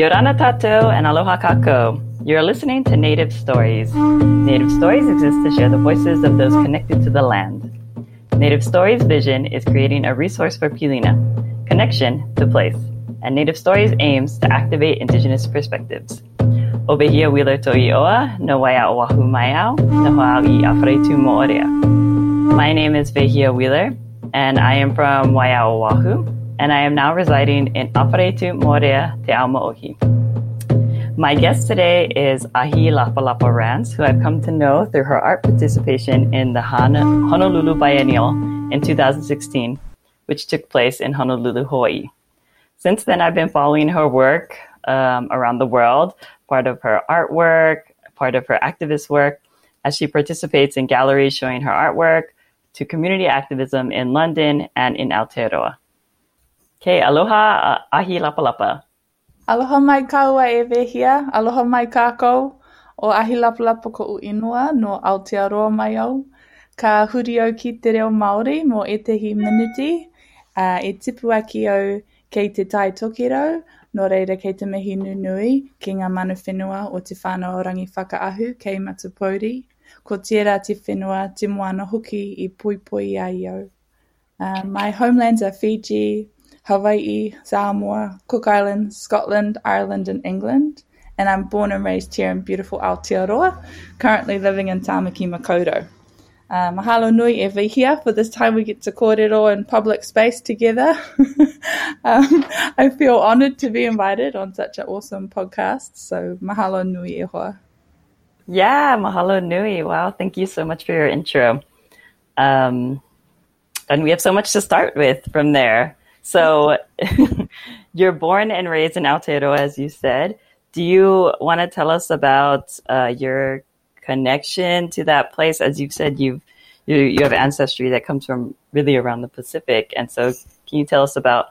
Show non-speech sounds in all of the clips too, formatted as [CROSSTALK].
Yorana Tato and Aloha Kako. You're listening to Native Stories. Native Stories exist to share the voices of those connected to the land. Native Stories' vision is creating a resource for Pilina, connection to place, and Native Stories aims to activate Indigenous perspectives. Obehia Wheeler Toioa, no waya oahu no ha'i afaretu mo'orea. My name is Vehia Wheeler, and I am from Waiao, Oahu, and I am now residing in Aparetu Morea Te Aumaohi. My guest today is Ahi Lapalapa Rands, who I've come to know through her art participation in the Honolulu Biennial in 2016, which took place in Honolulu, Hawaii. Since then, I've been following her work um, around the world, part of her artwork, part of her activist work, as she participates in galleries showing her artwork, to community activism in London and in Aotearoa. Kei aloha, ahi lapa lapa. Aloha mai kaua e vehia, aloha mai kākou, o ahi lapa lapa ko u inua no Aotearoa mai au. Ka huri au ki te reo Māori mo etehi minuti, uh, e tipu aki au kei te tai tokirau, no reira kei te mihi nunui ki ngā manu whenua o te whānau rangi whakaahu kei Matapouri ko tērā te whenua te moana hoki i pui pui a iau. Uh, my homelands are Fiji, Hawaii, Samoa, Cook Islands, Scotland, Ireland and England. And I'm born and raised here in beautiful Aotearoa, currently living in Tamaki Makaurau. Uh, mahalo nui e here for this time we get to kōrero in public space together. [LAUGHS] um, I feel honoured to be invited on such an awesome podcast, so mahalo nui e hoa. Yeah, mahalo nui. Wow, thank you so much for your intro. Um, and we have so much to start with from there. So, [LAUGHS] you're born and raised in Aotearoa, as you said. Do you want to tell us about uh, your connection to that place? As you've said, you've you, you have ancestry that comes from really around the Pacific, and so can you tell us about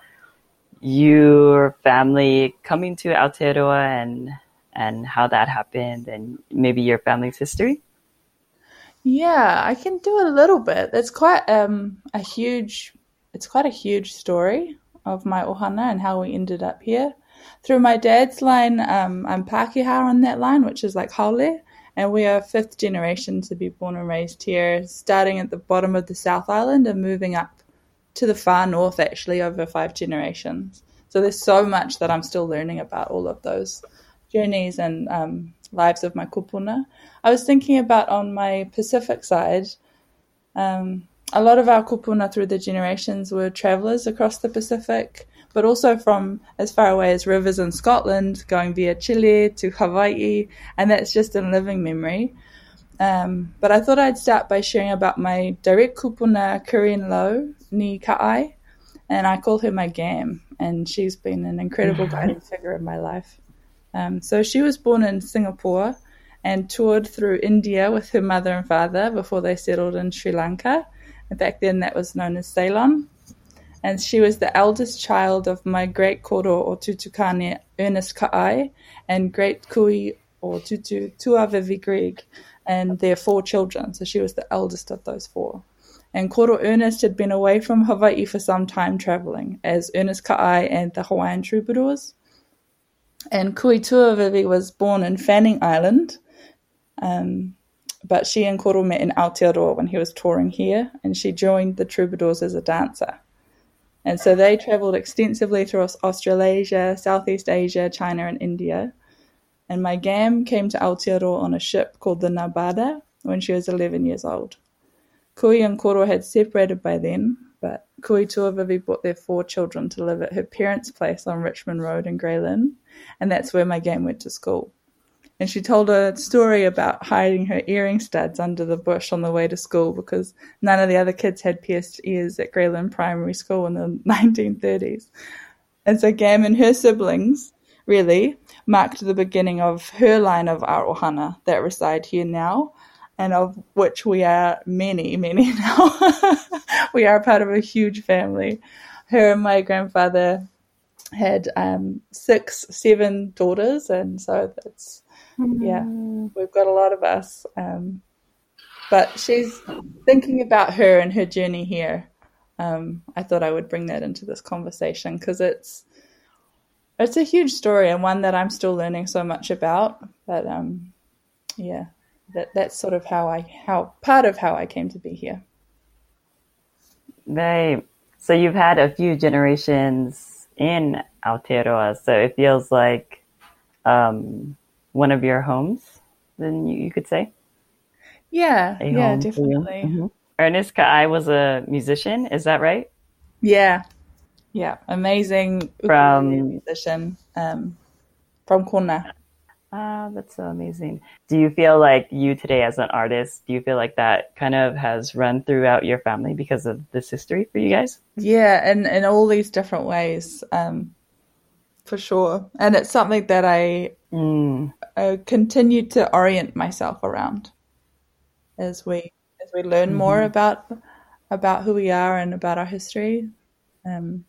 your family coming to Aotearoa and and how that happened and maybe your family's history? Yeah, I can do a little bit. It's quite um, a huge it's quite a huge story of my ohana and how we ended up here. Through my dad's line, um, I'm Pākehā on that line, which is like Haole, and we are fifth generation to be born and raised here, starting at the bottom of the South Island and moving up to the far north actually over five generations. So there's so much that I'm still learning about all of those journeys and um, lives of my kupuna. I was thinking about on my Pacific side, um, a lot of our kupuna through the generations were travelers across the Pacific, but also from as far away as rivers in Scotland, going via Chile to Hawaii, and that's just a living memory. Um, but I thought I'd start by sharing about my direct kupuna, Corinne Lowe, ni Ka'ai, and I call her my gam, and she's been an incredible guiding figure in my life. Um, so she was born in Singapore and toured through India with her mother and father before they settled in Sri Lanka. And back then, that was known as Ceylon. And she was the eldest child of my great koro or tutukane Ernest Ka'ai and great kui or tutu Tuavivi Greg and their four children. So she was the eldest of those four. And Koro Ernest had been away from Hawaii for some time traveling as Ernest Ka'ai and the Hawaiian troubadours. And Kui Tuavivi was born in Fanning Island, um, but she and Koro met in Aotearoa when he was touring here, and she joined the troubadours as a dancer. And so they travelled extensively through Australasia, Southeast Asia, China, and India. And my gam came to Aotearoa on a ship called the Nabada when she was 11 years old. Kui and Koro had separated by then, but Kui Tuavivi brought their four children to live at her parents' place on Richmond Road in Grey Lynn, and that's where my gam went to school. And she told a story about hiding her earring studs under the bush on the way to school because none of the other kids had pierced ears at Grey Lynn Primary School in the [LAUGHS] 1930s. And so Gam and her siblings really marked the beginning of her line of Arohana that reside here now and of which we are many, many [LAUGHS] now. we are part of a huge family. Her and my grandfather had um, six, seven daughters, and so that's mm-hmm. yeah, we've got a lot of us. Um, but she's thinking about her and her journey here. Um, I thought I would bring that into this conversation because it's it's a huge story and one that I'm still learning so much about. But um, yeah, that that's sort of how I how part of how I came to be here. Right. So you've had a few generations in Aotearoa, so it feels like um, one of your homes. Then you, you could say. Yeah. A yeah. Definitely. Mm-hmm. Ernest Ka'ai was a musician. Is that right? Yeah. Yeah. Amazing from musician um, from Kona. Ah, that's so amazing. Do you feel like you today as an artist, do you feel like that kind of has run throughout your family because of this history for you guys? Yeah, and in all these different ways, um, for sure. And it's something that I mm. uh, continue to orient myself around as we as we learn mm-hmm. more about about who we are and about our history. Um,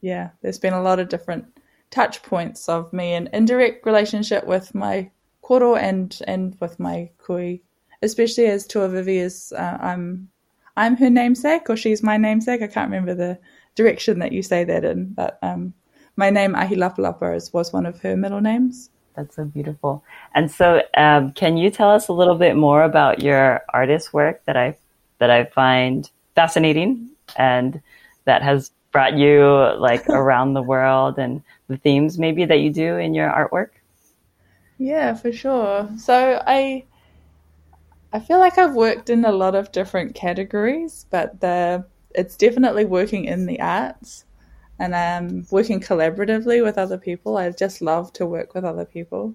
yeah, there's been a lot of different touch points of me in indirect relationship with my koro and and with my kui, especially as Tuavivi is uh, I'm I'm her namesake or she's my namesake. I can't remember the direction that you say that in, but um, my name Ahilapalapa is, was one of her middle names. That's so beautiful. And so, um, can you tell us a little bit more about your artist work that I that I find fascinating and that has brought you like [LAUGHS] around the world and the themes maybe that you do in your artwork? Yeah, for sure. So I I feel like I've worked in a lot of different categories, but the it's definitely working in the arts and I'm working collaboratively with other people. I just love to work with other people.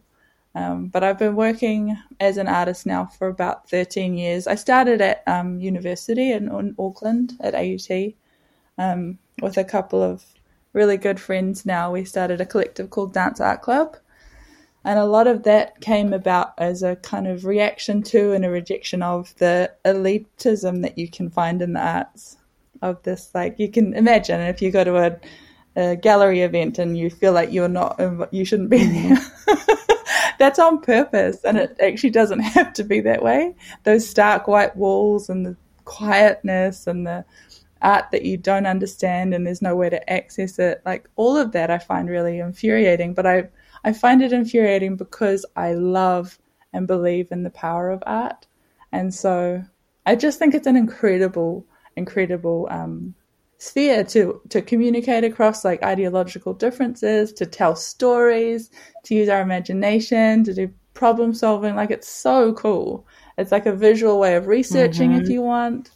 Um, but I've been working as an artist now for about 13 years. I started at um, university in, in, Auckland at AUT um, with a couple of really good friends now, we started a collective called Dance Art Club. And a lot of that came about as a kind of reaction to and a rejection of the elitism that you can find in the arts. Of this, like, you can imagine if you go to a, a gallery event and you feel like you're not, um, you shouldn't be mm-hmm. there. [LAUGHS] That's on purpose, and it actually doesn't [LAUGHS] have to be that way. Those stark white walls and the quietness and the art that you don't understand and there's no way to access it. Like all of that I find really infuriating, but I I find it infuriating because I love and believe in the power of art. And so I just think it's an incredible, incredible um, sphere to to communicate across like ideological differences, to tell stories, to use our imagination, to do problem solving. Like it's so cool. It's like a visual way of researching mm-hmm. if you want.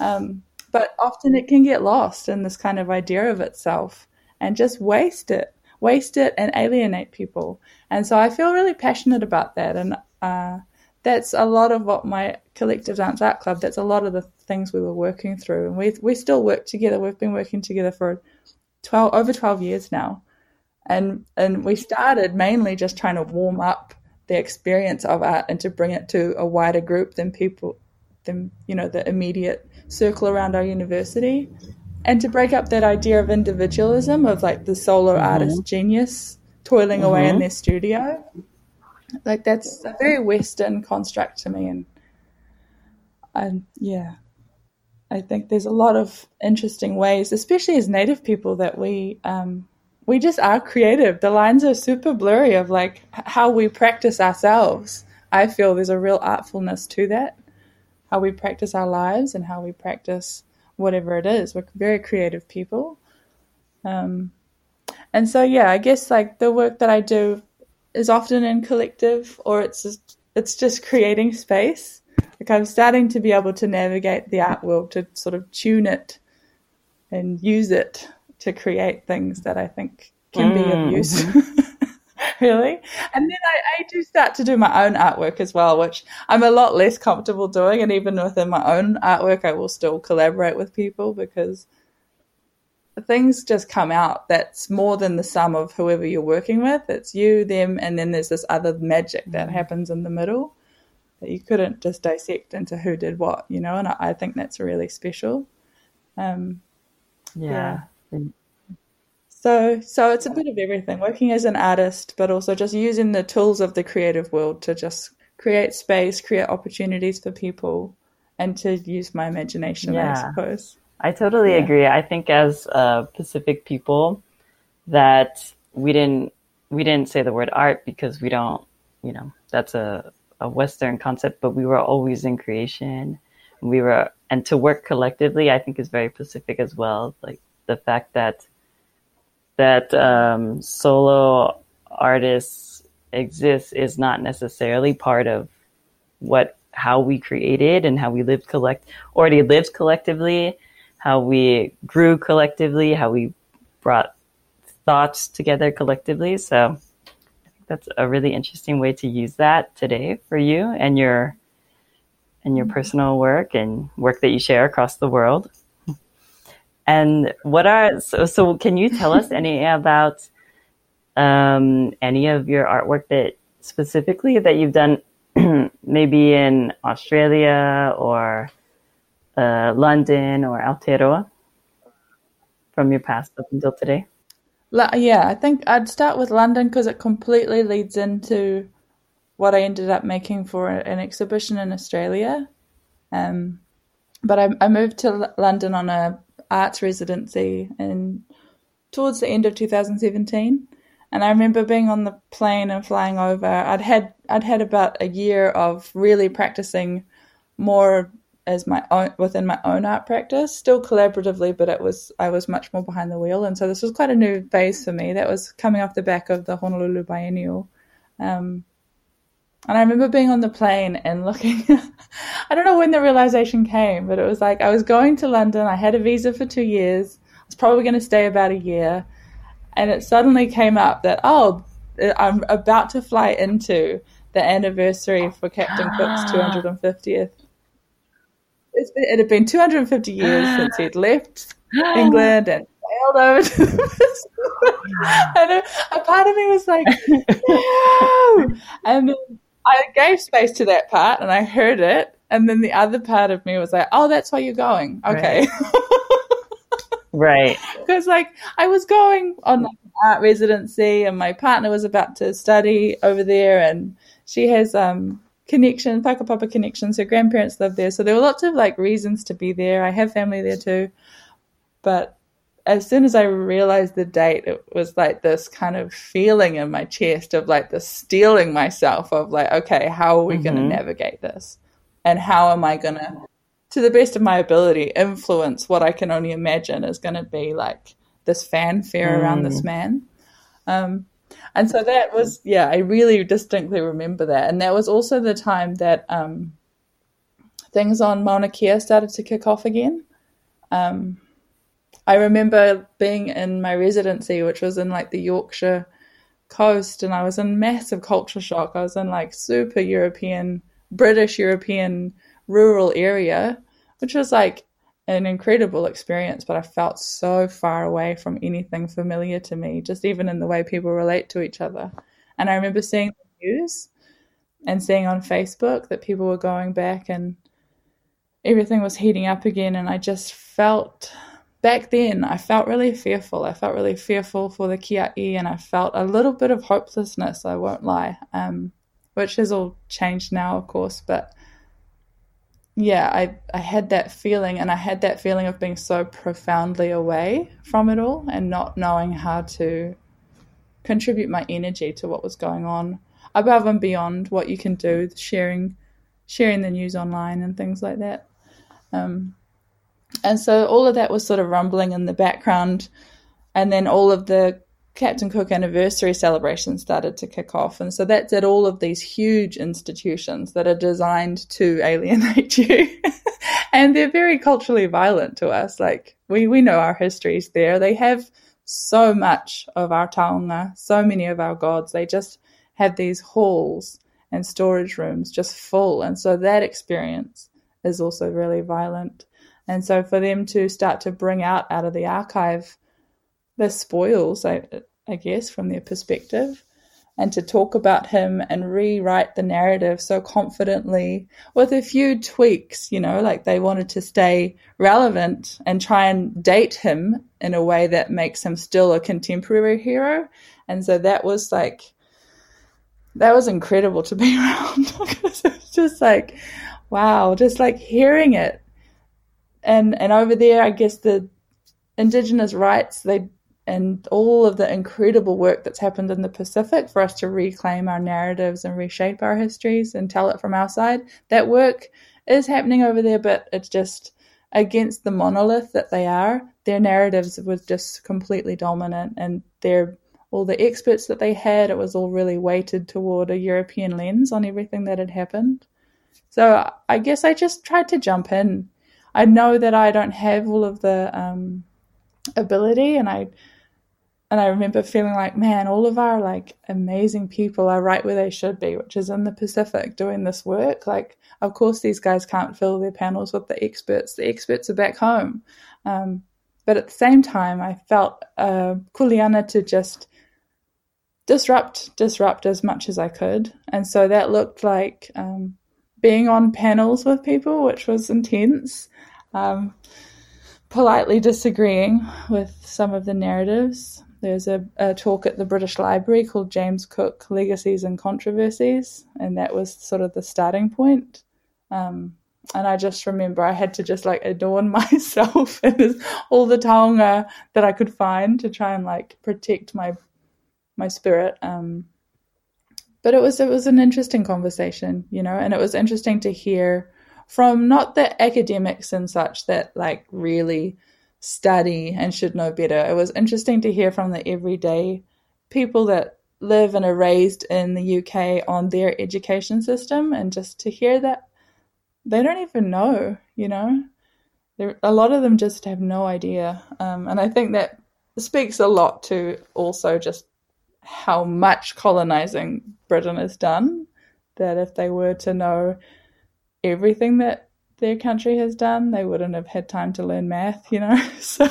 Um, but often it can get lost in this kind of idea of itself and just waste it, waste it and alienate people. And so I feel really passionate about that. And uh, that's a lot of what my collective dance art club, that's a lot of the things we were working through. And we, we still work together. We've been working together for 12, over 12 years now. And, and we started mainly just trying to warm up the experience of art and to bring it to a wider group than people, than, you know, the immediate circle around our university and to break up that idea of individualism of like the solo mm-hmm. artist genius toiling mm-hmm. away in mm-hmm. their studio like that's a very western construct to me and and yeah i think there's a lot of interesting ways especially as native people that we um we just are creative the lines are super blurry of like how we practice ourselves i feel there's a real artfulness to that how we practice our lives and how we practice whatever it is. We're very creative people. Um, and so, yeah, I guess like the work that I do is often in collective or it's just, it's just creating space. Like I'm starting to be able to navigate the art world to sort of tune it and use it to create things that I think can mm. be of use. Mm-hmm. [LAUGHS] really. And then I, I do start to do my own artwork as well, which I'm a lot less comfortable doing. And even within my own artwork, I will still collaborate with people because things just come out that's more than the sum of whoever you're working with. It's you, them, and then there's this other magic that mm. happens in the middle that you couldn't just dissect into who did what, you know, and I, I think that's really special. Um, yeah. yeah. So, so it's a bit of everything. Working as an artist, but also just using the tools of the creative world to just create space, create opportunities for people, and to use my imagination. Yeah. I suppose. I totally yeah. agree. I think as uh, Pacific people, that we didn't we didn't say the word art because we don't, you know, that's a a Western concept, but we were always in creation. We were, and to work collectively, I think is very Pacific as well. Like the fact that that um, solo artists exist is not necessarily part of what how we created and how we lived collect already lived collectively, how we grew collectively, how we brought thoughts together collectively. So that's a really interesting way to use that today for you and your and your personal work and work that you share across the world. And what are so, so can you tell us any about um, any of your artwork that specifically that you've done [CLEARS THROAT] maybe in Australia or uh, London or Aotearoa from your past up until today? yeah, I think I'd start with London because it completely leads into what I ended up making for an exhibition in Australia. Um, but I, I moved to London on a arts residency in towards the end of 2017, and I remember being on the plane and flying over. I'd had I'd had about a year of really practicing more as my own within my own art practice, still collaboratively, but it was I was much more behind the wheel, and so this was quite a new phase for me. That was coming off the back of the Honolulu Biennial, um, and I remember being on the plane and looking. [LAUGHS] I don't know when the realization came, but it was like I was going to London. I had a visa for two years. I was probably going to stay about a year, and it suddenly came up that oh, I'm about to fly into the anniversary for Captain Cook's [GASPS] 250th been, it had been 250 years [GASPS] since he'd left England and sailed over to and [LAUGHS] a, a, part of me was like, no. [LAUGHS] And I gave space to that part and I heard it. And then the other part of me was like, oh, that's why you're going. Okay. [LAUGHS] Right. Because, like, I was going on like, an art residency and my partner was about to study over there and she has um connection, whakapapa connections. Her grandparents live there, so there were lots of like reasons to be there. I have family there too, but as soon as I realized the date, it was like this kind of feeling in my chest of like the stealing myself of like, okay, how are we mm-hmm. going to navigate this, and how am I going to, to the best of my ability, influence what I can only imagine is going to be like this fanfare mm. around this mm. man. Um, and so that was, yeah, I really distinctly remember that. And that was also the time that um, things on Mauna Kea started to kick off again. Um, I remember being in my residency, which was in like the Yorkshire coast, and I was in massive culture shock. I was in like super European, British European rural area, which was like an incredible experience, but I felt so far away from anything familiar to me, just even in the way people relate to each other. And I remember seeing the news and seeing on Facebook that people were going back and everything was heating up again. And I just felt back then, I felt really fearful. I felt really fearful for the kia'i and I felt a little bit of hopelessness, I won't lie, um, which has all changed now, of course. But yeah, I, I had that feeling, and I had that feeling of being so profoundly away from it all and not knowing how to contribute my energy to what was going on above and beyond what you can do, sharing sharing the news online and things like that. Um, and so all of that was sort of rumbling in the background, and then all of the Captain Cook anniversary celebration started to kick off. And so that's at all of these huge institutions that are designed to alienate [LAUGHS] you. and they're very culturally violent to us. Like we, we know our histories there. They have so much of our taonga, so many of our gods. They just have these halls and storage rooms just full. And so that experience is also really violent. And so for them to start to bring out out of the archive the spoils, I, I guess, from their perspective, and to talk about him and rewrite the narrative so confidently with a few tweaks, you know, like they wanted to stay relevant and try and date him in a way that makes him still a contemporary hero. And so that was like, that was incredible to be [LAUGHS] around because it just like, wow, just like hearing it. And, and over there, I guess the indigenous rights, they and all of the incredible work that's happened in the Pacific for us to reclaim our narratives and reshape our histories and tell it from our side. That work is happening over there, but it's just against the monolith that they are. Their narratives was just completely dominant, and their all the experts that they had, it was all really weighted toward a European lens on everything that had happened. So I guess I just tried to jump in. I know that I don't have all of the um, ability, and I and I remember feeling like, man, all of our like amazing people are right where they should be, which is in the Pacific doing this work. Like, of course, these guys can't fill their panels with the experts. The experts are back home. Um, but at the same time, I felt uh, kuleana to just disrupt, disrupt as much as I could. And so that looked like um, being on panels with people, which was intense. Um, politely disagreeing with some of the narratives. There's a, a, talk at the British Library called James Cook Legacies and Controversies, and that was sort of the starting point. Um, and I just remember I had to just like adorn [LAUGHS] myself in all the taonga that I could find to try and like protect my my spirit. Um, but it was it was an interesting conversation, you know, and it was interesting to hear from not the academics and such that like really study and should know better. It was interesting to hear from the everyday people that live and are raised in the UK on their education system and just to hear that they don't even know, you know. A lot of them just have no idea. Um, and I think that speaks a lot to also just how much colonizing Britain has done. That if they were to know everything that their country has done, they wouldn't have had time to learn math, you know? [LAUGHS] So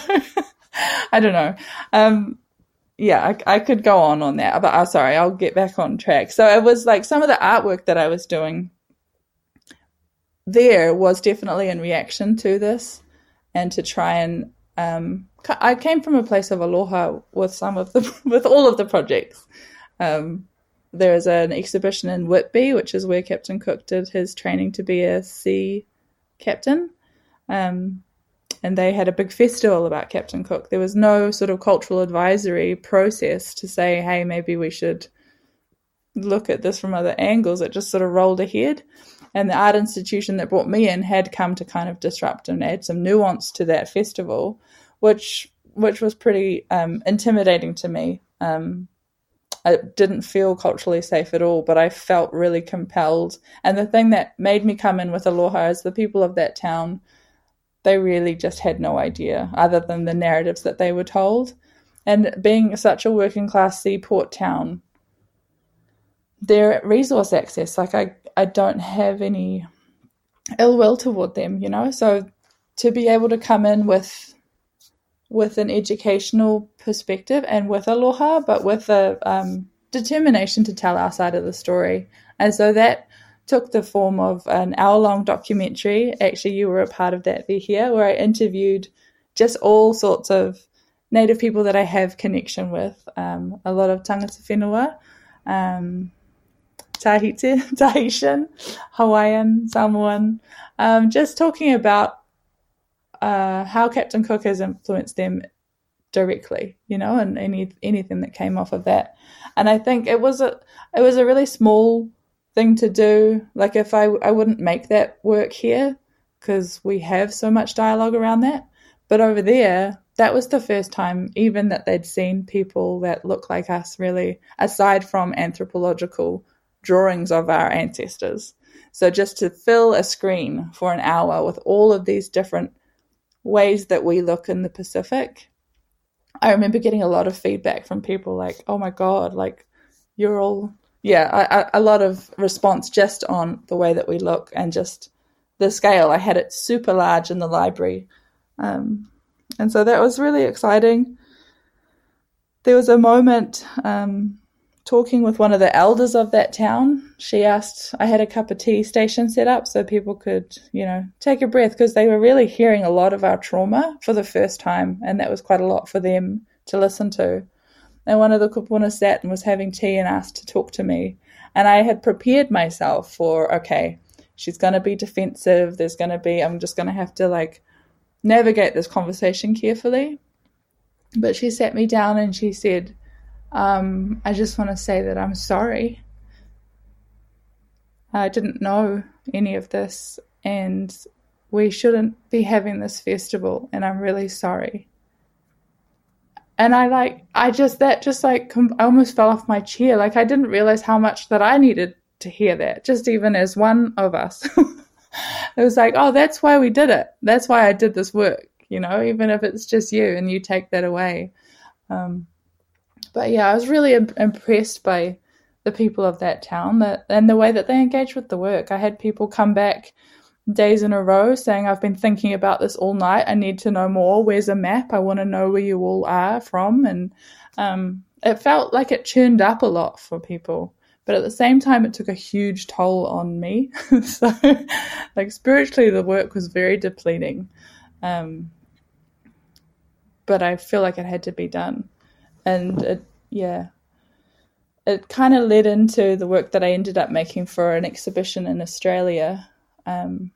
I don't know. Um, yeah, I, I, could go on on that, but I'm uh, sorry, I'll get back on track. So it was like some of the artwork that I was doing there was definitely in reaction to this and to try and um, I came from a place of aloha with some of the [LAUGHS] with all of the projects. Um, there is an exhibition in Whitby, which is where Captain Cook did his training to be a sea captain. Um, and they had a big festival about Captain Cook. There was no sort of cultural advisory process to say, hey, maybe we should look at this from other angles. It just sort of rolled ahead. And the art institution that brought me in had come to kind of disrupt and add some nuance to that festival, which which was pretty um, intimidating to me. Um, I didn't feel culturally safe at all, but I felt really compelled. And the thing that made me come in with Aloha is the people of that town, they really just had no idea other than the narratives that they were told. And being such a working class seaport town, their resource access, like I, I don't have any ill will toward them, you know? So to be able to come in with with an educational perspective and with aloha, but with a um, determination to tell our side of the story. And so that took the form of an hour long documentary. Actually, you were a part of that be here, where I interviewed just all sorts of Native people that I have connection with, um, a lot of tangata whenua, um, Tahiti, [LAUGHS] Tahitian, Hawaiian, Samoan, um, just talking about uh, how Captain Cook has influenced them directly, you know, and any anything that came off of that. And I think it was a it was a really small thing to do. Like if I I wouldn't make that work here because we have so much dialogue around that. But over there, that was the first time even that they'd seen people that look like us really, aside from anthropological drawings of our ancestors. So just to fill a screen for an hour with all of these different ways that we look in the Pacific, I remember getting a lot of feedback from people like, "Oh my god, like you're all yeah." I, I, a lot of response just on the way that we look and just the scale. I had it super large in the library, um, and so that was really exciting. There was a moment um, talking with one of the elders of that town, she asked, I had a cup of tea station set up so people could, you know, take a breath because they were really hearing a lot of our trauma for the first time. And that was quite a lot for them to listen to. And one of the kupuna sat and was having tea and asked to talk to me. And I had prepared myself for, okay, she's going to be defensive. There's going to be, I'm just going to have to like navigate this conversation carefully. But she sat me down and she said, um, I just want to say that I'm sorry. I didn't know any of this, and we shouldn't be having this festival, and I'm really sorry. And I like, I just, that just like, I almost fell off my chair. Like, I didn't realize how much that I needed to hear that, just even as one of us. [LAUGHS] it was like, oh, that's why we did it. That's why I did this work, you know, even if it's just you and you take that away. Um, but yeah, I was really impressed by the people of that town that and the way that they engaged with the work. I had people come back days in a row saying, I've been thinking about this all night. I need to know more. Where's a map? I want to know where you all are from. And um, it felt like it churned up a lot for people. But at the same time, it took a huge toll on me. [LAUGHS] so, like, spiritually, the work was very depleting. Um, but I feel like it had to be done. And it, yeah, it kind of led into the work that I ended up making for an exhibition in Australia, um,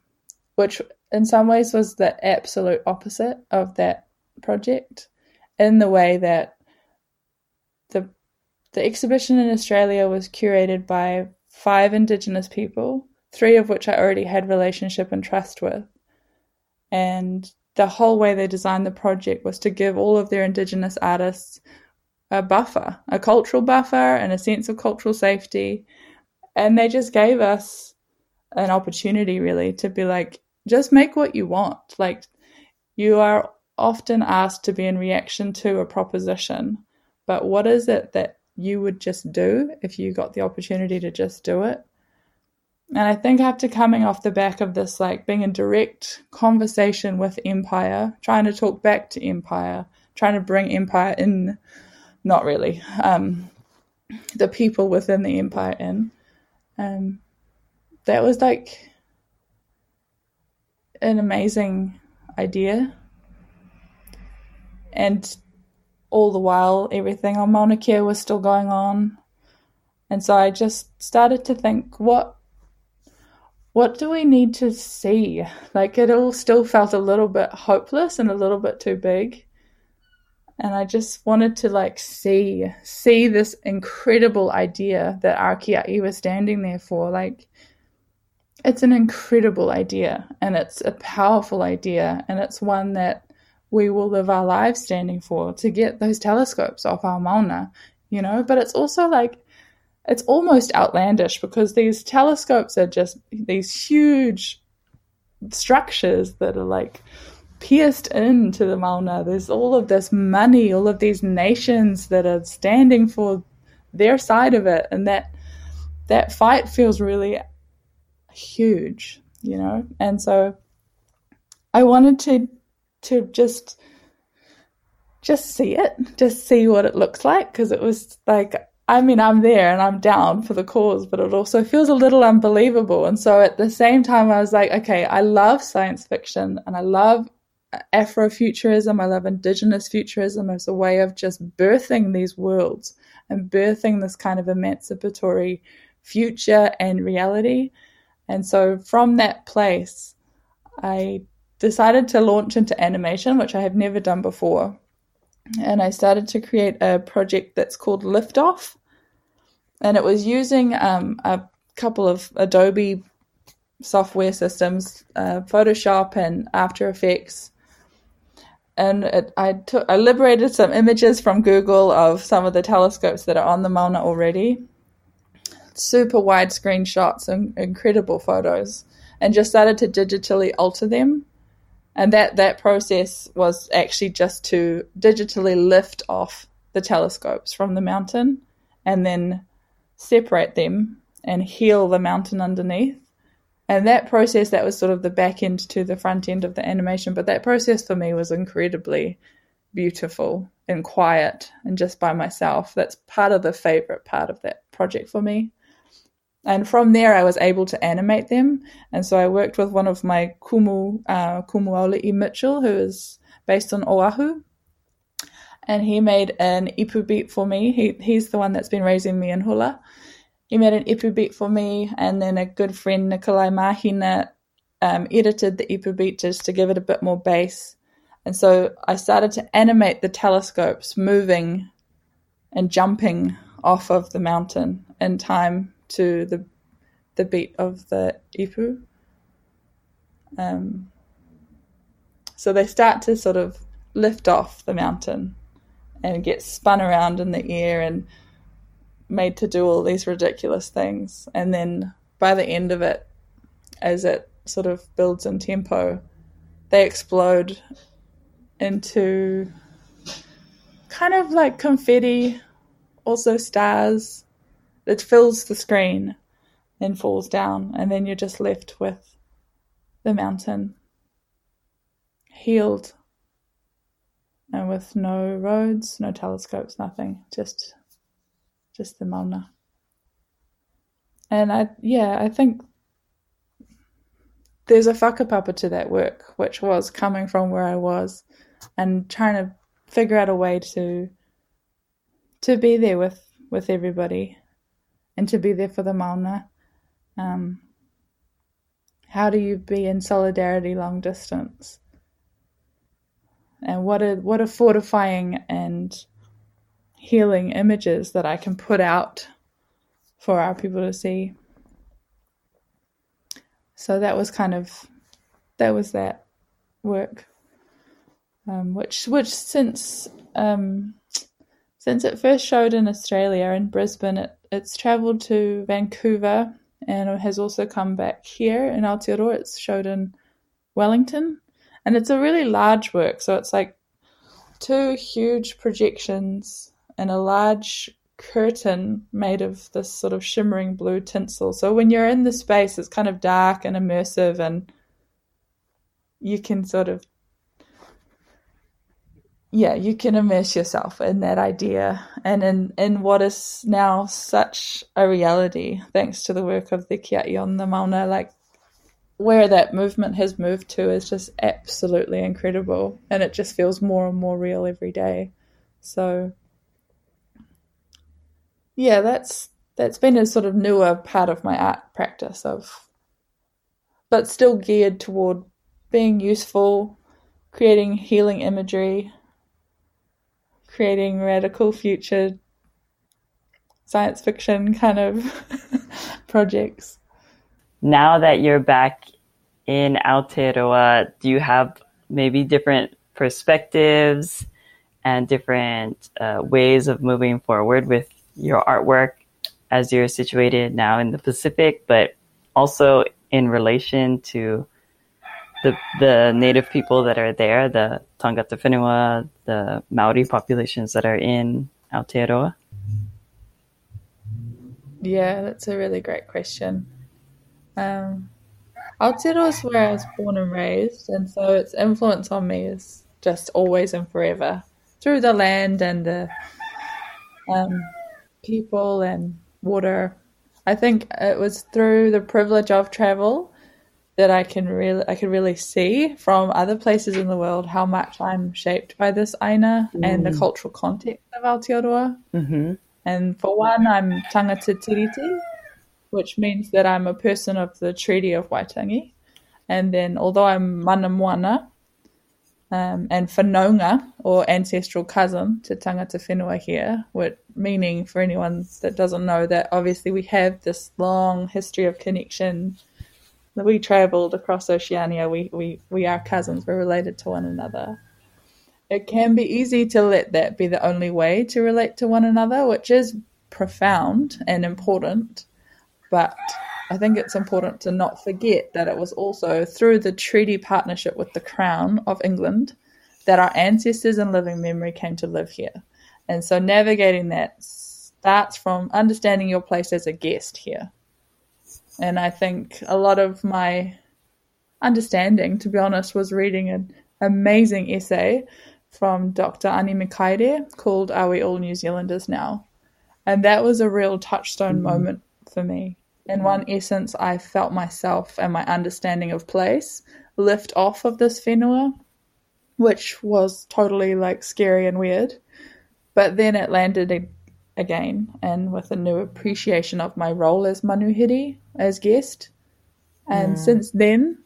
which in some ways was the absolute opposite of that project, in the way that the the exhibition in Australia was curated by five Indigenous people, three of which I already had relationship and trust with, and the whole way they designed the project was to give all of their Indigenous artists a buffer, a cultural buffer, and a sense of cultural safety. And they just gave us an opportunity, really, to be like, just make what you want. Like, you are often asked to be in reaction to a proposition, but what is it that you would just do if you got the opportunity to just do it? And I think after coming off the back of this, like being in direct conversation with Empire, trying to talk back to Empire, trying to bring Empire in not really. Um, the people within the empire in. Um, that was like an amazing idea. And all the while, everything on Mauna Kea was still going on. And so I just started to think, what what do we need to see? Like it all still felt a little bit hopeless and a little bit too big and I just wanted to like see see this incredible idea that Arkia'i was standing there for. Like, it's an incredible idea, and it's a powerful idea, and it's one that we will live our lives standing for to get those telescopes off our mauna, you know. But it's also like it's almost outlandish because these telescopes are just these huge structures that are like pierced into the Mauna. There's all of this money, all of these nations that are standing for their side of it, and that that fight feels really huge, you know. And so, I wanted to to just just see it, just see what it looks like, because it was like. I mean, I'm there and I'm down for the cause, but it also feels a little unbelievable. And so at the same time, I was like, okay, I love science fiction and I love Afrofuturism, I love Indigenous futurism as a way of just birthing these worlds and birthing this kind of emancipatory future and reality. And so from that place, I decided to launch into animation, which I have never done before. And I started to create a project that's called Liftoff. And it was using um, a couple of Adobe software systems, uh, Photoshop and After Effects, and it, I took I liberated some images from Google of some of the telescopes that are on the Mauna already. Super widescreen shots and incredible photos, and just started to digitally alter them. And that that process was actually just to digitally lift off the telescopes from the mountain, and then separate them and heal the mountain underneath and that process, that was sort of the back end to the front end of the animation. But that process for me was incredibly beautiful and quiet and just by myself. That's part of the favorite part of that project for me. And from there, I was able to animate them. And so I worked with one of my kumu, uh, Kumuaoli'i Mitchell, who is based on Oahu. And he made an ipu beat for me. He, he's the one that's been raising me in hula he made an ipu beat for me, and then a good friend Nikolai Mahina um, edited the ipu beat just to give it a bit more bass. And so I started to animate the telescopes moving and jumping off of the mountain in time to the the beat of the ipu. Um, so they start to sort of lift off the mountain and get spun around in the air and made to do all these ridiculous things. And then by the end of it, as it sort of builds in tempo, they explode into kind of like confetti, also stars that fills the screen and falls down. And then you're just left with the mountain healed and with no roads, no telescopes, nothing, just just the mauna. And I yeah, I think there's a whakapapa to that work, which was coming from where I was and trying to figure out a way to to be there with with everybody and to be there for the mauna. Um, how do you be in solidarity long distance? And what a what a fortifying and healing images that I can put out for our people to see. So that was kind of that was that work, um, which which since um, since it first showed in Australia in Brisbane, it, it's travelled to Vancouver and it has also come back here in Aotearoa. It's showed in Wellington, and it's a really large work. So it's like two huge projections and a large curtain made of this sort of shimmering blue tinsel. So when you're in the space, it's kind of dark and immersive, and you can sort of yeah, you can immerse yourself in that idea and in, in what is now such a reality, thanks to the work of the Kia'i on the Mauna. Like where that movement has moved to is just absolutely incredible and it just feels more and more real every day so yeah that's that's been a sort of newer part of my art practice of but still geared toward being useful creating healing imagery creating radical future science fiction kind of [LAUGHS] projects. Now that you're back in Aotearoa, do you have maybe different perspectives and different uh, ways of moving forward with your artwork as you're situated now in the Pacific, but also in relation to the the native people that are there, the Tangata Whenua, the Maori populations that are in Aotearoa? Yeah, that's a really great question. Um, Aotearoa is where I was born and raised, and so its influence on me is just always and forever through the land and the um, people and water. I think it was through the privilege of travel that I can really I could really see from other places in the world how much I'm shaped by this aina mm. and the mm. cultural context of Aotearoa. Mm-hmm. And for one, I'm tangata tiriti, which means that I'm a person of the Treaty of Waitangi. And then, although I'm mana moana um, and whanaunga, or ancestral cousin to tangata whenua here, which, meaning for anyone that doesn't know that obviously we have this long history of connection. That we travelled across Oceania. We, we, we are cousins. We're related to one another. It can be easy to let that be the only way to relate to one another, which is profound and important but I think it's important to not forget that it was also through the treaty partnership with the Crown of England that our ancestors in living memory came to live here. And so navigating that starts from understanding your place as a guest here. And I think a lot of my understanding, to be honest, was reading an amazing essay from Dr. Ani Mikaere called Are We All New Zealanders Now? And that was a real touchstone mm-hmm. moment for me in one essence, I felt myself and my understanding of place lift off of this whenua, which was totally like scary and weird. But then it landed again, and with a new appreciation of my role as manuhiri, as guest. And mm. since then,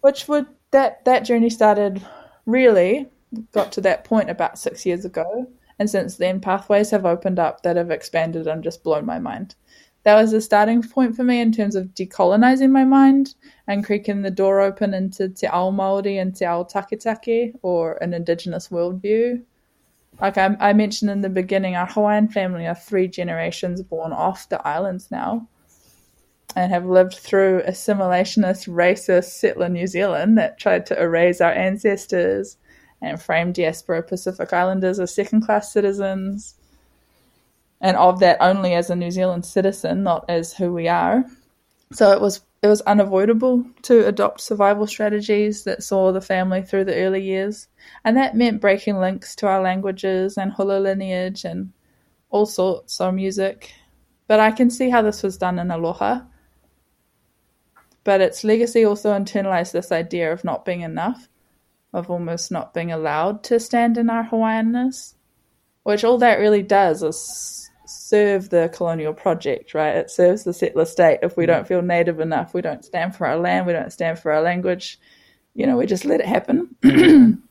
which would that that journey started really got to that point about six years ago. And since then, pathways have opened up that have expanded and just blown my mind. That was the starting point for me in terms of decolonizing my mind and creaking the door open into Te Ao Māori and Te Ao Taketake or an Indigenous worldview. Like I, I mentioned in the beginning, our Hawaiian family are three generations born off the islands now and have lived through assimilationist, racist settler New Zealand that tried to erase our ancestors and frame diaspora Pacific Islanders as second class citizens, and of that only as a New Zealand citizen, not as who we are. So it was it was unavoidable to adopt survival strategies that saw the family through the early years, and that meant breaking links to our languages and hula lineage and all sorts of music. But I can see how this was done in Aloha. But its legacy also internalized this idea of not being enough of almost not being allowed to stand in our Hawaiianness, which all that really does is serve the colonial project, right? It serves the settler state. If we mm. don't feel native enough, we don't stand for our land, we don't stand for our language, you know, we just let it happen. [CLEARS THROAT]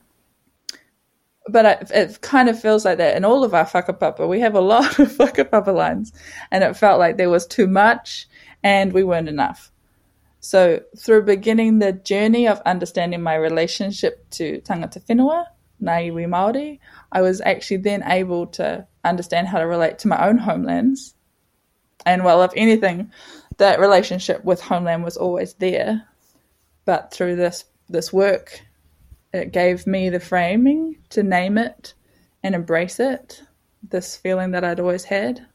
but it, it, kind of feels like that in all of our whakapapa. We have a lot [LAUGHS] of whakapapa lines, and it felt like there was too much and we weren't enough. So through beginning the journey of understanding my relationship to tangata whenua, ngā iwi Māori, I was actually then able to understand how to relate to my own homelands. And well, if anything, that relationship with homeland was always there. But through this this work, it gave me the framing to name it and embrace it, this feeling that I'd always had,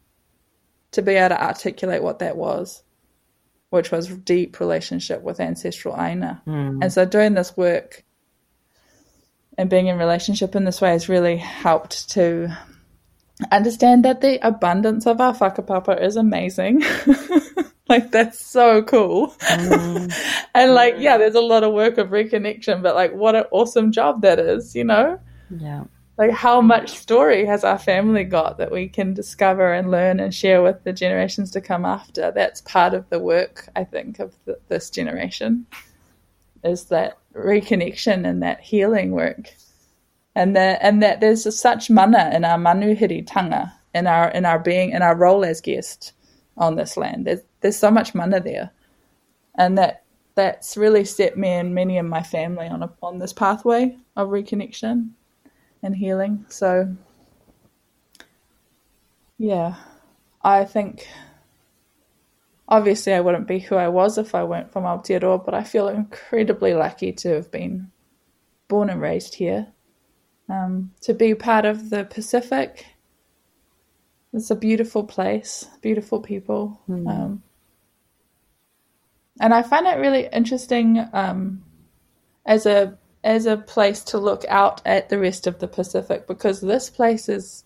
to be able to articulate what that was which was deep relationship with ancestral Aina. Mm. And so doing this work and being in relationship in this way has really helped to understand that the abundance of our whakapapa is amazing. [LAUGHS] like that's so cool. Mm. [LAUGHS] and like, yeah, there's a lot of work of reconnection, but like what an awesome job that is, you know? Yeah like how much story has our family got that we can discover and learn and share with the generations to come after that's part of the work i think of the, this generation is that reconnection and that healing work and that and that there's such mana in our manuhiri in our in our being in our role as guest on this land there's, there's so much mana there and that that's really set me and many of my family on a, on this pathway of reconnection and healing. So, yeah, I think obviously I wouldn't be who I was if I weren't from Aotearoa, but I feel incredibly lucky to have been born and raised here. Um, to be part of the Pacific. It's a beautiful place, beautiful people. Mm. Um, and I find it really interesting um, as a as a place to look out at the rest of the Pacific because this place has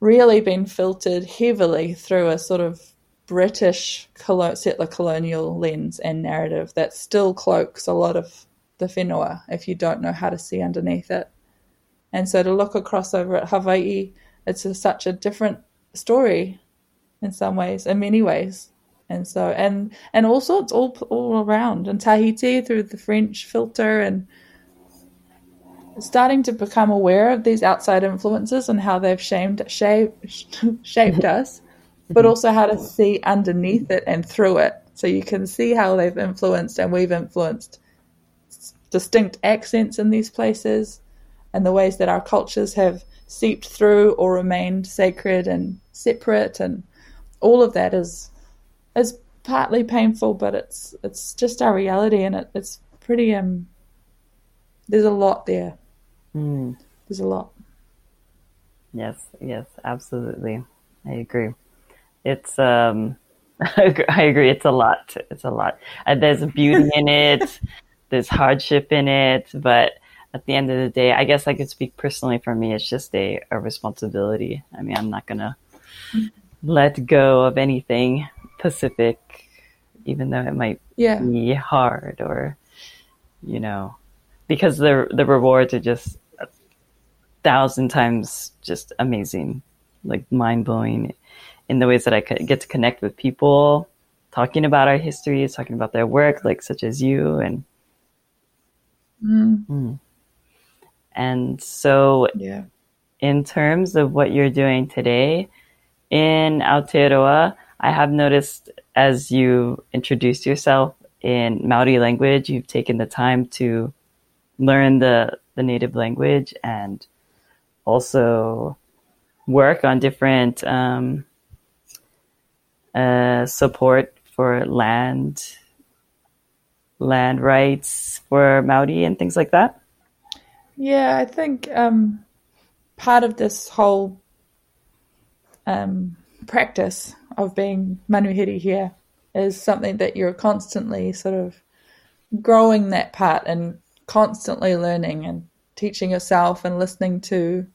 really been filtered heavily through a sort of British settler colonial lens and narrative that still cloaks a lot of the whenua if you don't know how to see underneath it. And so to look across over at Hawaii, it's a, such a different story in some ways, in many ways. And so and and all sorts all all around. And Tahiti through the French filter and starting to become aware of these outside influences and how they've shamed [LAUGHS] shaped shaped us, but mm-hmm. also how to see underneath it and through it. So you can see how they've influenced and we've influenced distinct accents in these places and the ways that our cultures have seeped through or remained sacred and separate and all of that is it's partly painful, but it's it's just our reality, and it, it's pretty um. There's a lot there. Mm. There's a lot. Yes, yes, absolutely. I agree. It's um, [LAUGHS] I agree. It's a lot. It's a lot. Uh, there's beauty in it. [LAUGHS] There's hardship in it, but at the end of the day, I guess I could speak personally for me. It's just a, a responsibility. I mean, I'm not gonna mm-hmm. let go of anything Pacific, even though it might yeah. be hard or, you know, because the the rewards are just a thousand times just amazing, like mind blowing, in the ways that I get to connect with people, talking about our histories, talking about their work, like such as you, and mm. Mm. And so, Yeah. in terms of what you're doing today in Aotearoa, I have noticed as you introduced yourself in Maori language, you've taken the time to learn the, the native language and also work on different um, uh, support for land land rights for Maori and things like that. Yeah, I think um, part of this whole um, practice of being manuhiri here is something that you're constantly sort of growing that part and constantly learning and teaching yourself and listening to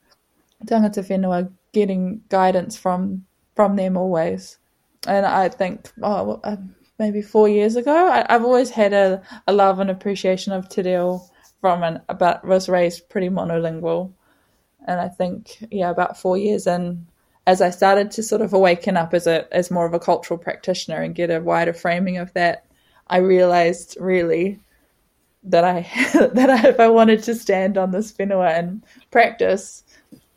tangata whenua, getting guidance from from them always. And I think, oh, well, um, maybe four years ago, I, I've always had a, a love and appreciation of te reo from an, but was raised pretty monolingual. And I think, yeah, about four years in, as I started to sort of awaken up as a as more of a cultural practitioner and get a wider framing of that, I realized really that I [LAUGHS] that I, if I wanted to stand on this whenua and practice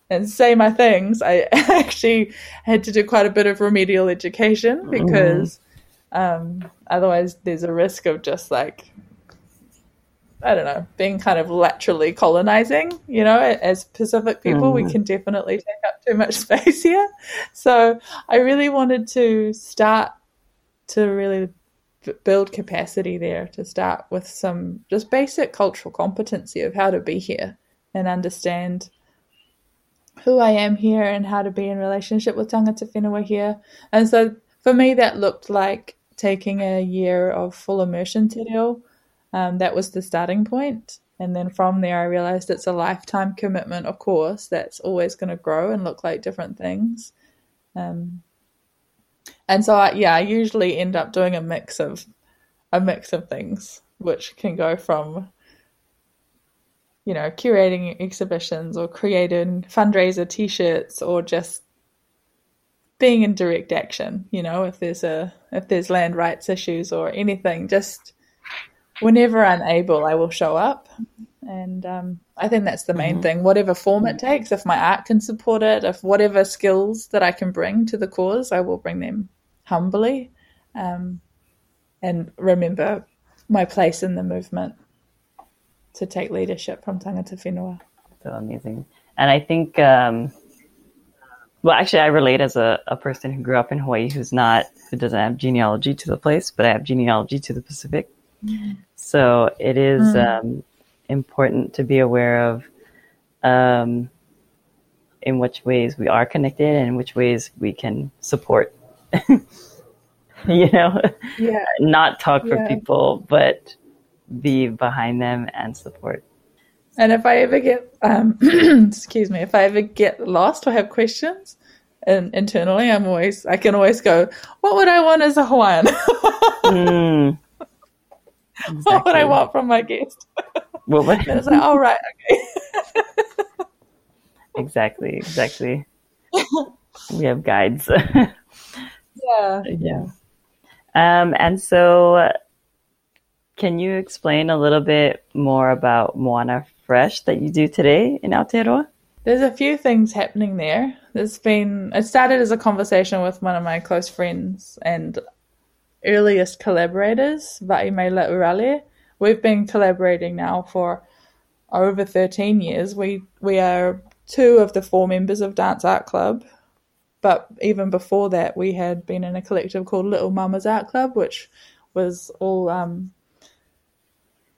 and say my things, I [LAUGHS] actually had to do quite a bit of remedial education mm. because um, otherwise there's a risk of just like I don't know, being kind of laterally colonizing, you know, as Pacific people, we can definitely take up too much [LAUGHS] space here. So I really wanted to start to really b- build capacity there, to start with some just basic cultural competency of how to be here and understand who I am here and how to be in relationship with tangata whenua here. And so for me, that looked like taking a year of full immersion te reo. Um, that was the starting point. And then from there, I realized it's a lifetime commitment, of course, that's always going to grow and look like different things. Um, and so, I, yeah, I usually end up doing a mix of a mix of things, which can go from you know curating exhibitions or creating fundraiser T-shirts or just being in direct action. You know, if there's a if there's land rights issues or anything, just whenever I'm able, I will show up. And um, I think that's the main thing. Whatever form it takes, if my art can support it, if whatever skills that I can bring to the cause, I will bring them humbly. Um, and remember my place in the movement to take leadership from tangata whenua. So amazing. And I think, um, well, actually, I relate as a, a person who grew up in Hawaii who's not, who doesn't have genealogy to the place, but I have genealogy to the Pacific. So it is um, important to be aware of um, in which ways we are connected and in which ways we can support. [LAUGHS] you know, Yeah. not talk for Yeah. people, but be behind them and support. And if I ever get, um, [CLEARS THROAT] excuse me, if I ever get lost or have questions, and internally, I'm always, I can always go, what would I want as a Hawaiian? [LAUGHS] Mm. what would I want from my guest? What would- [LAUGHS] And it's like, oh, right, okay. [LAUGHS] exactly, exactly. we have guides. Yeah. yeah. Um, and so, can you explain a little bit more about Moana Fresh that you do today in Aotearoa? There's a few things happening there. There's been, it started as a conversation with one of my close friends and earliest collaborators, Vaimela Urale. We've been collaborating now for over 13 years. We, we are two of the four members of Dance Art Club. But even before that, we had been in a collective called Little Mamas Art Club, which was all um,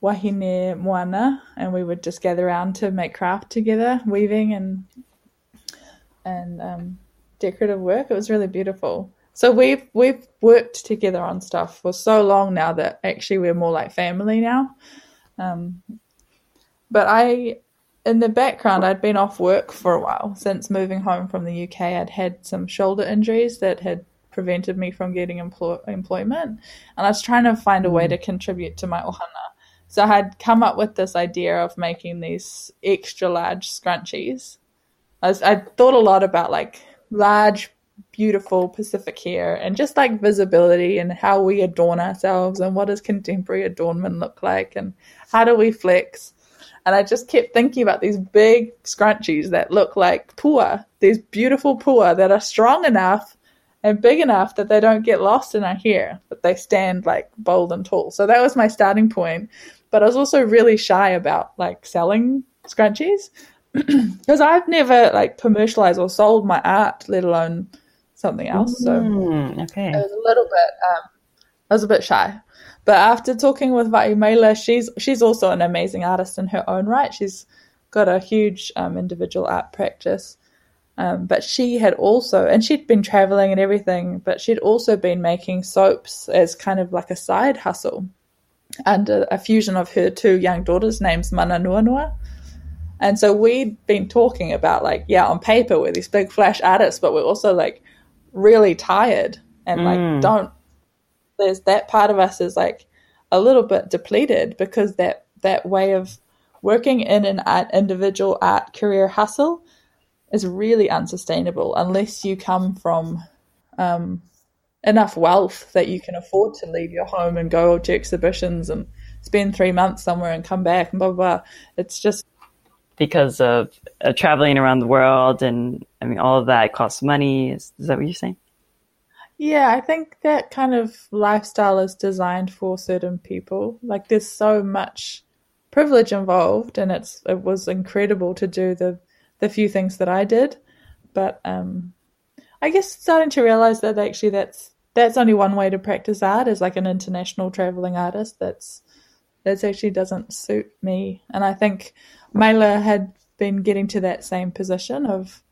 wahine moana, and we would just gather around to make craft together, weaving and and um, decorative work. It was really beautiful. So we've we've worked together on stuff for so long now that actually we're more like family now. Um, but I, in the background, I'd been off work for a while since moving home from the UK. I'd had some shoulder injuries that had prevented me from getting employ- employment, and I was trying to find a way to contribute to my ohana. So I had come up with this idea of making these extra large scrunchies. I, was, I thought a lot about like large, beautiful Pacific hair and just like visibility and how we adorn ourselves and what does contemporary adornment look like and how do we flex. And I just kept thinking about these big scrunchies that look like pua, these beautiful pua that are strong enough and big enough that they don't get lost in our hair, but they stand like bold and tall. So that was my starting point. But I was also really shy about like selling scrunchies [CLEARS THROAT] because I've never like commercialized or sold my art, let alone something else. So Mm, okay. I was a little bit, um, I was a bit shy. But after talking with Va'imela, she's she's also an amazing artist in her own right. She's got a huge um, individual art practice. Um, but she had also, and she'd been traveling and everything, but she'd also been making soaps as kind of like a side hustle under a fusion of her two young daughters' names, Mana Nuanua. And so we'd been talking about like, yeah, on paper we're these big flash artists, but we're also like really tired and like Mm. don't. There's that part of us is like a little bit depleted because that that way of working in an art, individual art career hustle is really unsustainable unless you come from um, enough wealth that you can afford to leave your home and go to exhibitions and spend three months somewhere and come back and blah blah. blah. It's just Because of uh, traveling around the world and I mean all of that costs money. Is, is that what you're saying? Yeah, I think that kind of lifestyle is designed for certain people. Like there's so much privilege involved and it's it was incredible to do the the few things that I did. But um I guess starting to realize that actually that's that's only one way to practice art as like an international traveling artist. That's that's actually doesn't suit me. And I think Mela had been getting to that same position of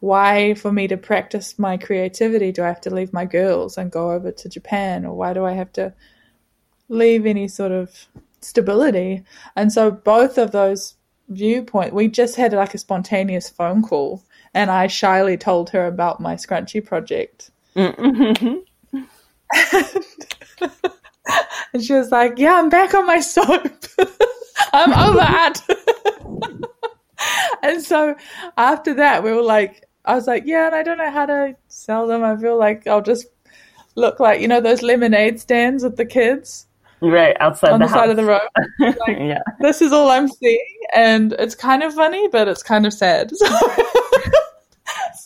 why for me to practice my creativity do I have to leave my girls and go over to Japan or why do I have to leave any sort of stability and so both of those viewpoint we just had like a spontaneous phone call and I shyly told her about my scrunchy project Mm-hmm. [LAUGHS] and she was like yeah I'm back on my soap [LAUGHS] I'm over it [LAUGHS] and so after that we were like I was like, yeah, and I don't know how to sell them. I feel like I'll just look like you know those lemonade stands with the kids right outside on the, the, side of the road. Like, yeah. this is all I'm seeing, and it's kind of funny, but it's kind of sad. So,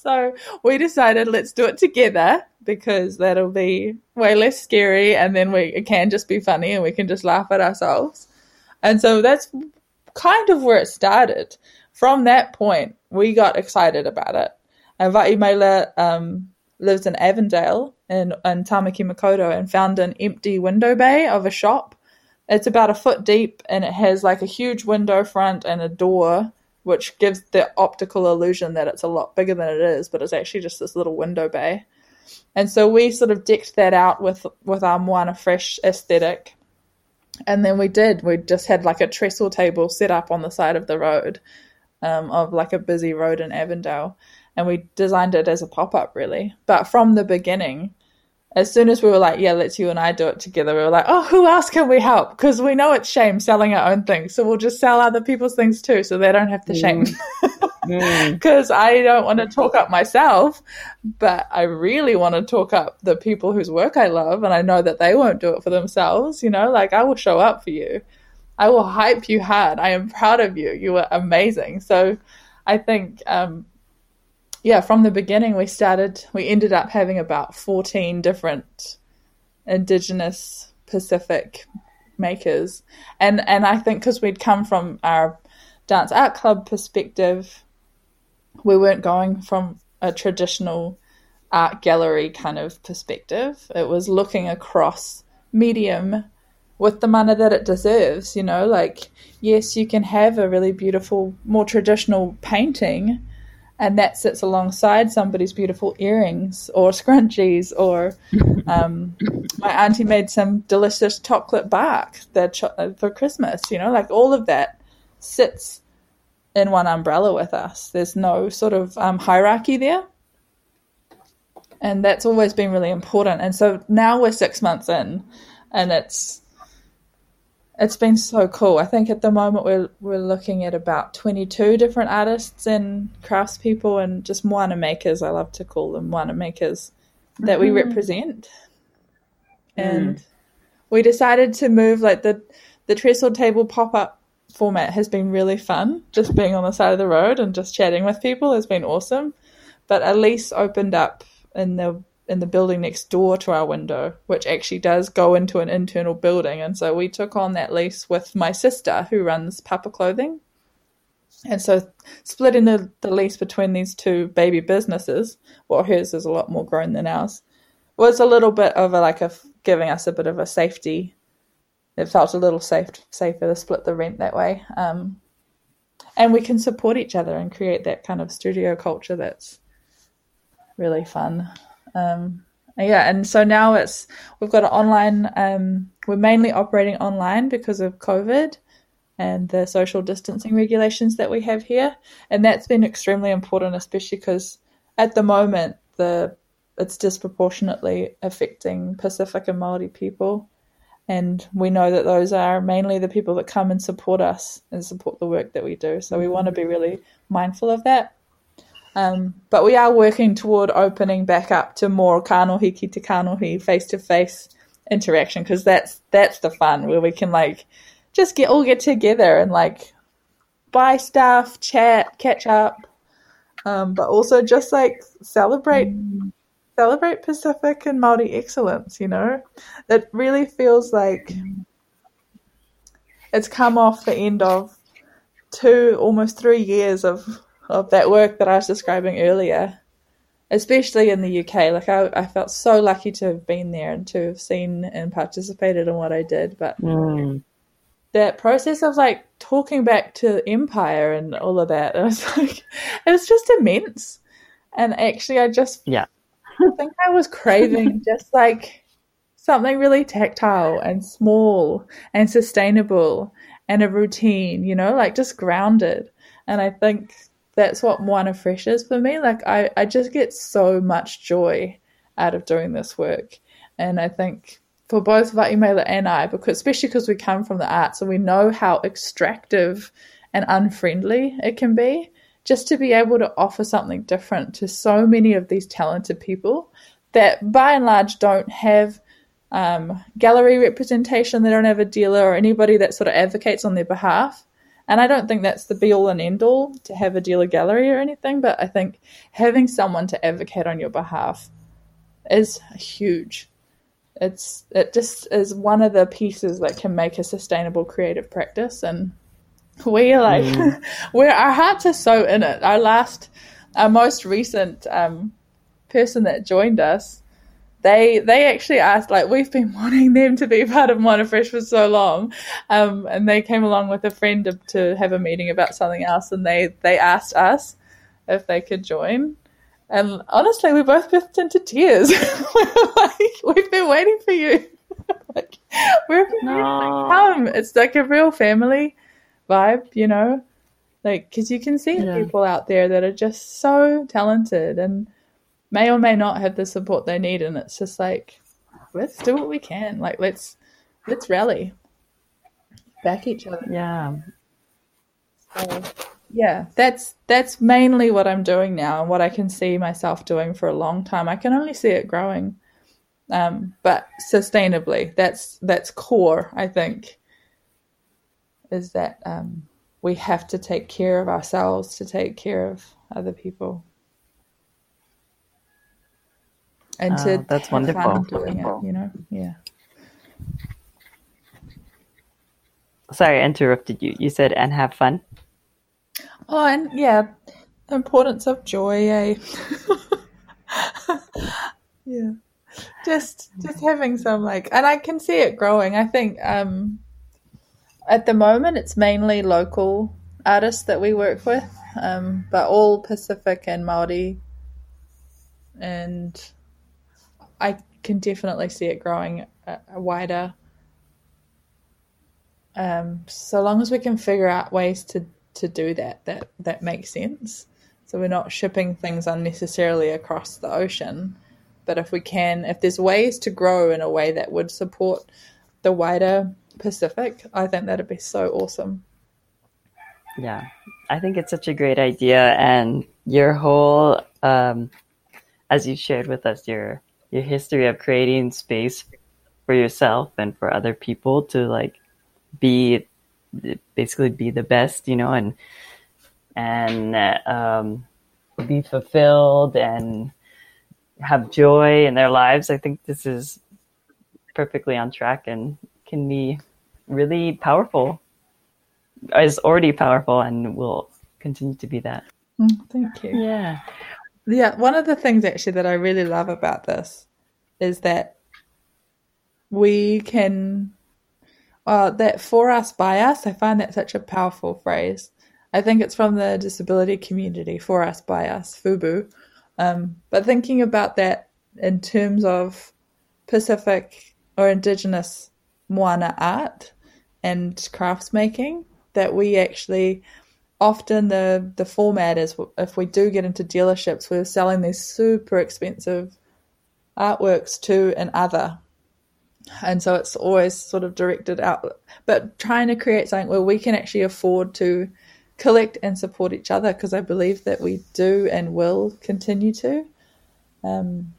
so we decided let's do it together because that'll be way less scary, and then we it can just be funny, and we can just laugh at ourselves. And so that's kind of where it started. From that point, we got excited about it. And Va'imela um, lives in Avondale in, in Tamaki Makaurau and found an empty window bay of a shop. It's about a foot deep and it has like a huge window front and a door, which gives the optical illusion that it's a lot bigger than it is, but it's actually just this little window bay. And so we sort of decked that out with with our Moana Fresh aesthetic. And then we did. We just had like a trestle table set up on the side of the road, um, of like a busy road in Avondale. And we designed it as a pop up, really. But from the beginning, as soon as we were like, yeah, let's you and I do it together, we were like, oh, who else can we help? Because we know it's shame selling our own things. So we'll just sell other people's things too, so they don't have to shame. Mm. [LAUGHS] Because I don't want to talk up myself, but I really want to talk up the people whose work I love. And I know that they won't do it for themselves. You know, like I will show up for you. I will hype you hard. I am proud of you. You are amazing. So I think, um, yeah, from the beginning, we started, we ended up having about 14 different indigenous Pacific makers. And, and I think because we'd come from our dance art club perspective, we weren't going from a traditional art gallery kind of perspective. It was looking across medium with the mana that it deserves, you know, like yes, you can have a really beautiful, more traditional painting and that sits alongside somebody's beautiful earrings or scrunchies or um, my auntie made some delicious chocolate bark cho- for Christmas, you know, like all of that sits in one umbrella with us. There's no sort of um, hierarchy there. And that's always been really important. And so now we're six months in, and it's it's been so cool. I think at the moment we're we're looking at about 22 different artists and craftspeople and just moana makers. I love to call them moana makers that we mm-hmm. represent. Mm. And we decided to move like the the trestle table pop up format has been really fun. Just being on the side of the road and just chatting with people has been awesome. But a lease opened up in the in the building next door to our window, which actually does go into an internal building. And so we took on that lease with my sister who runs Papa Clothing. And so splitting the, the lease between these two baby businesses, well hers is a lot more grown than ours, was a little bit of a like a giving us a bit of a safety it felt a little safe safer to split the rent that way. Um, and we can support each other and create that kind of studio culture that's really fun. Um, yeah, and so now it's we've got an online. Um, we're mainly operating online because of COVID and the social distancing regulations that we have here, and that's been extremely important, especially because at the moment the it's disproportionately affecting Pacific and Maori people and we know that those are mainly the people that come and support us and support the work that we do. So we want to be really mindful of that. Um, but we are working toward opening back up to more kanohi ki te kanohi face to face interaction because that's that's the fun where we can like just get all get together and like buy stuff, chat, catch up, um, but also just like celebrate mm celebrate Pacific and Maori excellence. You know, it really feels like it's come off the end of two, almost three years of of that work that I was describing earlier, especially in the UK. Like I, I felt so lucky to have been there and to have seen and participated in what I did, but. Mm. That process of like talking back to Empire and all of that, [LAUGHS] it was like, it was just immense. And actually, I just yeah I think I was craving [LAUGHS] just like something really tactile and small and sustainable and a routine, you know, like just grounded. And I think that's what Moana Fresh is for me. Like I, I just get so much joy out of doing this work. And I think for both Va'imela and I, because especially because we come from the arts and we know how extractive and unfriendly it can be just to be able to offer something different to so many of these talented people that by and large don't have um, gallery representation, they don't have a dealer or anybody that sort of advocates on their behalf. And I don't think that's the be all and end all to have a dealer gallery or anything, but I think having someone to advocate on your behalf is huge. It's it just is one of the pieces that can make a sustainable creative practice and we like mm. [LAUGHS] we're our hearts are so in it. Our last, our most recent um, person that joined us, they they actually asked like we've been [LAUGHS] wanting them to be part of Moana Fresh for so long, um, and they came along with a friend to, to have a meeting about something else, and they they asked us if they could join. And honestly, we both burst into tears. [LAUGHS] like, we've been waiting for you. [LAUGHS] like, we're no. come. It's like a real family vibe, you know? Like, because you can see yeah. people out there that are just so talented and may or may not have the support they need, and it's just like, let's do what we can. Like, let's let's rally, back each other. Yeah. So, yeah, that's that's mainly what I'm doing now, and what I can see myself doing for a long time. I can only see it growing, um, but sustainably. That's that's core, I think is that um, we have to take care of ourselves to take care of other people. And to oh, that's wonderful. doing wonderful. it, you know, yeah. Sorry, I interrupted you. You said and have fun. Oh, and yeah, the importance of joy, eh? [LAUGHS] yeah, just just having some like, and I can see it growing. I think um, at the moment, it's mainly local artists that we work with, um, but all Pacific and Maori, and I can definitely see it growing a, a wider. Um, so long as we can figure out ways to to do that, that that makes sense. So we're not shipping things unnecessarily across the ocean, but if we can, if there's ways to grow in a way that would support the wider Pacific, I think that'd be so awesome. Yeah, I think it's such a great idea, and your whole, um, as you shared with us, your your history of creating space for yourself and for other people to like be basically be the best, you know, and and um, be fulfilled and have joy in their lives. I think this is perfectly on track and can be really powerful. Is already powerful and will continue to be that. Mm, thank you. Yeah. Yeah, one of the things actually that I really love about this is that we can uh, that for us by us. I find that such a powerful phrase. I think it's from the disability community, for us by us, FUBU. Um, but thinking about that in terms of Pacific or Indigenous Moana art and crafts making, that we actually often the the format is if we do get into dealerships, we're selling these super expensive artworks to an other. And so it's always sort of directed out, but trying to create something where we can actually afford to collect and support each other because I believe that we do and will continue to. Um,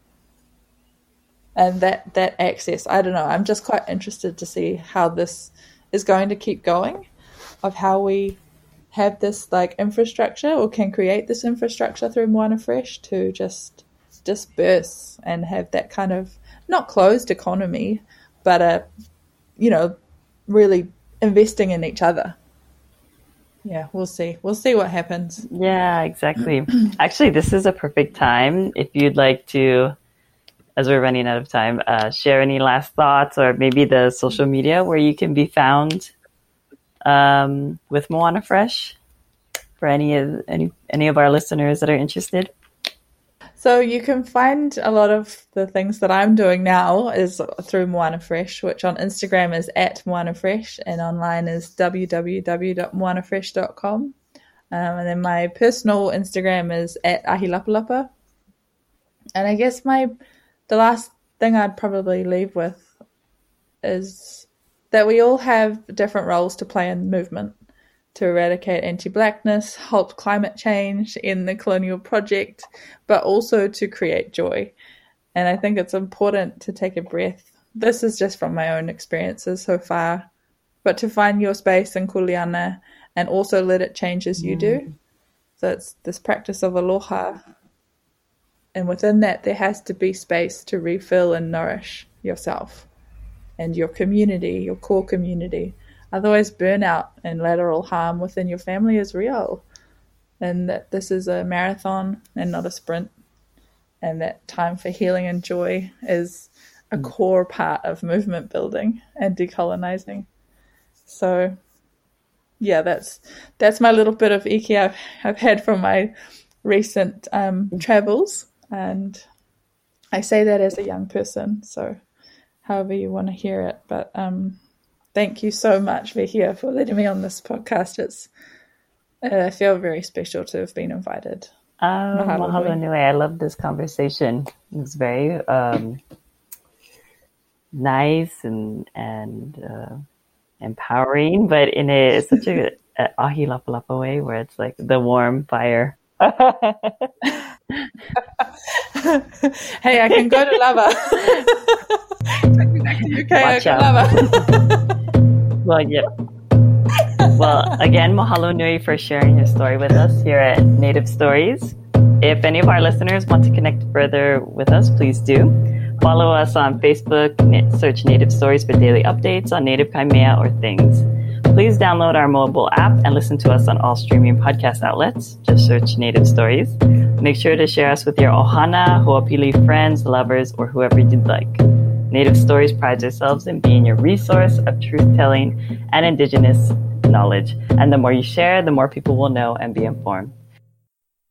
and that that access, I don't know. I'm just quite interested to see how this is going to keep going, of how we have this like infrastructure or can create this infrastructure through Moana Fresh to just disperse and have that kind of not closed economy, but a you know really investing in each other. Yeah, we'll see. We'll see what happens. Yeah, exactly. [CLEARS THROAT] Actually, this is a perfect time if you'd like to, as we're running out of time, uh, share any last thoughts or maybe the social media where you can be found um, with Moana Fresh for any of any any of our listeners that are interested? So you can find a lot of the things that I'm doing now is through Moana Fresh, which on Instagram is at Moana Fresh and online is www.moanafresh.com. Um, and then my personal Instagram is at ahilapalapa. And I guess my the last thing I'd probably leave with is that we all have different roles to play in the movement to eradicate anti blackness, halt climate change in the colonial project, but also to create joy. And I think it's important to take a breath. This is just from my own experiences so far, but to find your space in Kuleana and also let it change as you mm. do. So it's this practice of aloha. And within that, there has to be space to refill and nourish yourself and your community, your core community. Otherwise, burnout and lateral harm within your family is real. And that this is a marathon and not a sprint. And that time for healing and joy is a mm. core part of movement building and decolonizing. So, yeah, that's that's my little bit of ike I've, I've had from my recent um, travels, and I say that as a young person. So however you want to hear it. But um, thank you so much, Vehia, for letting me on this podcast. It's uh, I feel very special to have been invited. Um, mahalo, mahalo nui. I love this conversation. It's very um, nice and and uh, empowering, but in a such a, [LAUGHS] a ahi lapa lapa way where it's like the warm fire. [LAUGHS] hey, I can go to lava. [LAUGHS] okay, Watch out. [LAUGHS] well, yeah. Well, again, mahalo nui for sharing your story with us here at Native Stories. If any of our listeners want to connect further with us, please do. Follow us on Facebook, search Native Stories for daily updates on Native Kaimea or things. Please download our mobile app and listen to us on all streaming podcast outlets. Just search Native Stories. Make sure to share us with your ohana, ho'opili friends, lovers, or whoever you'd like. Native Stories prides ourselves in being your resource of truth telling and indigenous knowledge. And the more you share, the more people will know and be informed.